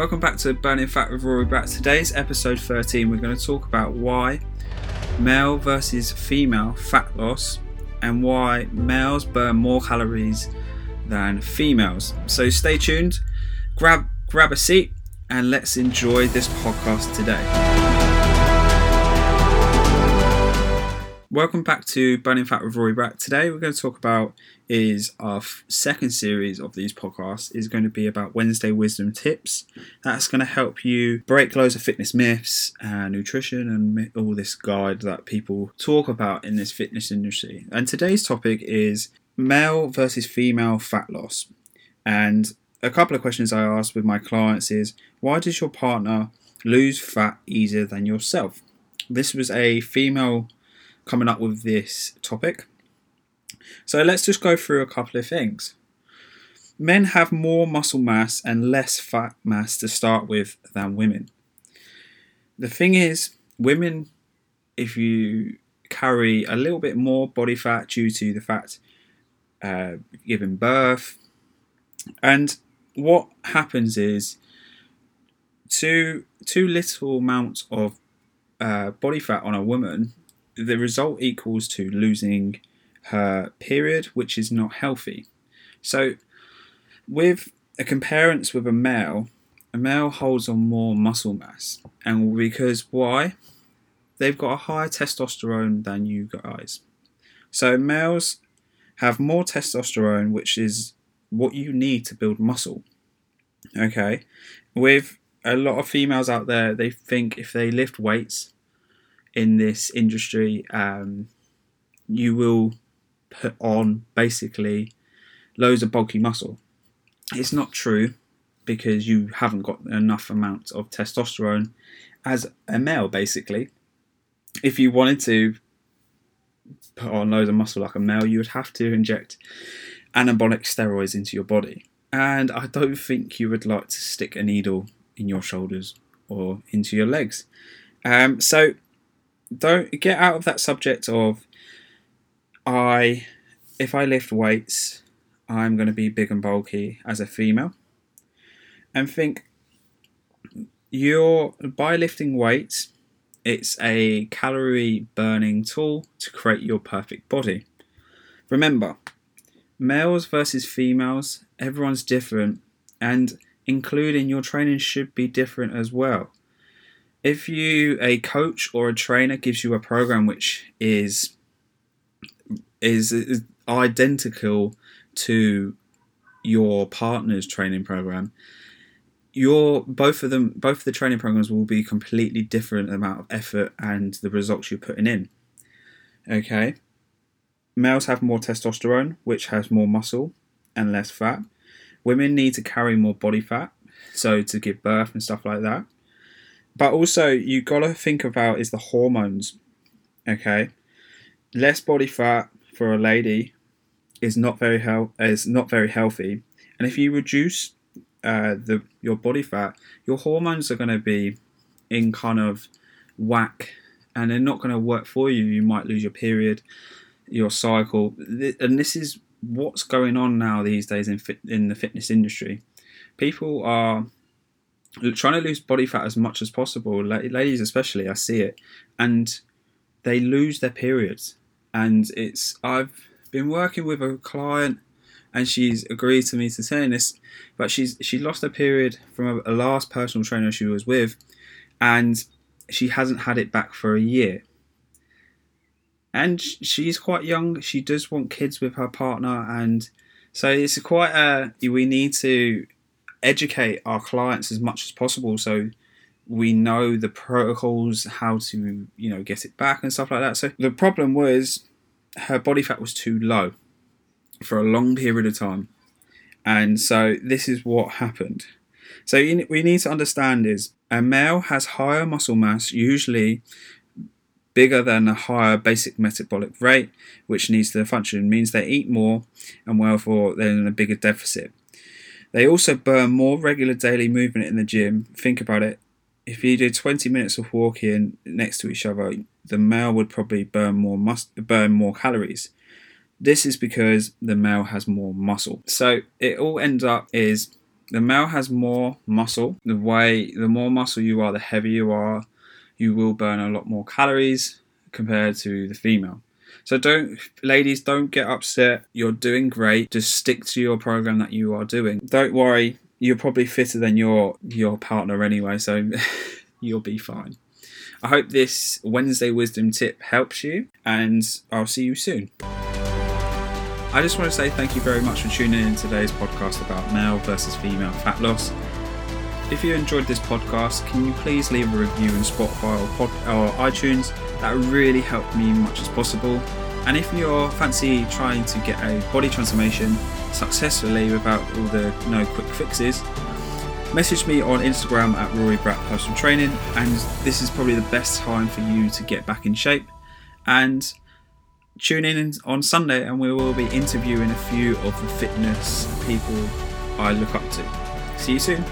Welcome back to Burning Fat with Rory Bratt. Today's episode 13, we're going to talk about why male versus female fat loss and why males burn more calories than females. So stay tuned, grab grab a seat, and let's enjoy this podcast today. Welcome back to Burning Fat with Rory Bratt. Today we're going to talk about is our second series of these podcasts is going to be about Wednesday wisdom tips. That's going to help you break loads of fitness myths, and nutrition, and all this guide that people talk about in this fitness industry. And today's topic is male versus female fat loss. And a couple of questions I ask with my clients is why does your partner lose fat easier than yourself? This was a female coming up with this topic. So let's just go through a couple of things. Men have more muscle mass and less fat mass to start with than women. The thing is, women, if you carry a little bit more body fat due to the fact uh, giving birth, and what happens is too too little amount of uh, body fat on a woman the result equals to losing her period, which is not healthy. So, with a comparison with a male, a male holds on more muscle mass, and because why? They've got a higher testosterone than you guys. So, males have more testosterone, which is what you need to build muscle. Okay, with a lot of females out there, they think if they lift weights, in this industry, um, you will put on basically loads of bulky muscle. It's not true because you haven't got enough amount of testosterone as a male, basically. If you wanted to put on loads of muscle like a male, you would have to inject anabolic steroids into your body. And I don't think you would like to stick a needle in your shoulders or into your legs. Um, so don't get out of that subject of I if I lift weights, I'm going to be big and bulky as a female. And think you're by lifting weights, it's a calorie burning tool to create your perfect body. Remember, males versus females, everyone's different, and including your training should be different as well if you a coach or a trainer gives you a program which is is, is identical to your partner's training program your both of them both of the training programs will be completely different amount of effort and the results you're putting in. Okay? Males have more testosterone which has more muscle and less fat. Women need to carry more body fat so to give birth and stuff like that but also, you got to think about is the hormones. Okay, less body fat for a lady is not very health is not very healthy, and if you reduce uh, the your body fat, your hormones are going to be in kind of whack, and they're not going to work for you. You might lose your period, your cycle, and this is what's going on now these days in fit, in the fitness industry. People are trying to lose body fat as much as possible, ladies especially, I see it, and they lose their periods. And it's I've been working with a client, and she's agreed to me to saying this, but she's she lost her period from a, a last personal trainer she was with, and she hasn't had it back for a year. And she's quite young. She does want kids with her partner, and so it's quite a. We need to educate our clients as much as possible. So we know the protocols how to you know get it back and stuff like that. So the problem was her body fat was too low for a long period of time. And so this is what happened. So we need to understand is a male has higher muscle mass usually bigger than a higher basic metabolic rate which needs to function means they eat more and therefore they're in a bigger deficit they also burn more regular daily movement in the gym. Think about it. If you do 20 minutes of walking next to each other, the male would probably burn more must burn more calories. This is because the male has more muscle. So it all ends up is The male has more muscle. The way the more muscle you are, the heavier you are, you will burn a lot more calories compared to the female. So don't, ladies, don't get upset. You're doing great. Just stick to your program that you are doing. Don't worry. You're probably fitter than your your partner anyway, so you'll be fine. I hope this Wednesday wisdom tip helps you, and I'll see you soon. I just want to say thank you very much for tuning in today's podcast about male versus female fat loss. If you enjoyed this podcast, can you please leave a review in Spotify or, pod, or iTunes? That really help me much as possible. And if you're fancy trying to get a body transformation successfully without all the no quick fixes, message me on Instagram at Rory Bratt Personal Training. And this is probably the best time for you to get back in shape. And tune in on Sunday, and we will be interviewing a few of the fitness people I look up to. See you soon.